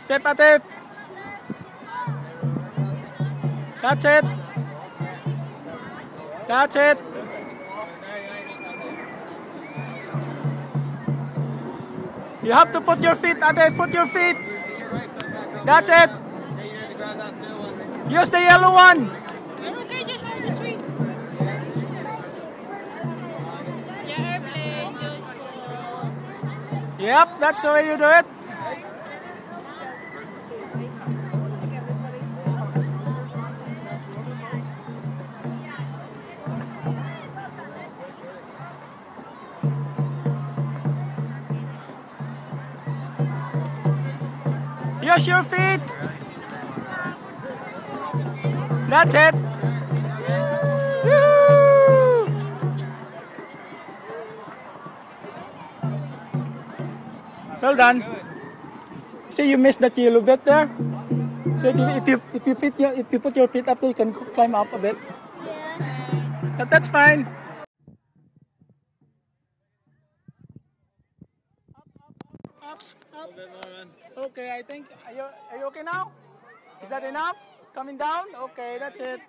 Step ate. That's it. That's it. You have to put your feet, ate. Put your feet. That's it. Use the yellow one. You're okay, just ride the swing. Yeah. Yep, that's the way you do it. Use your feet. That's it. Well done. See, you missed that yellow bit there. So if you if you if you fit your, if you put your feet up, there, you can climb up a bit. But that's fine. Up, up. Okay, I think are you are you okay now? Is that enough? Coming down? Okay, that's it.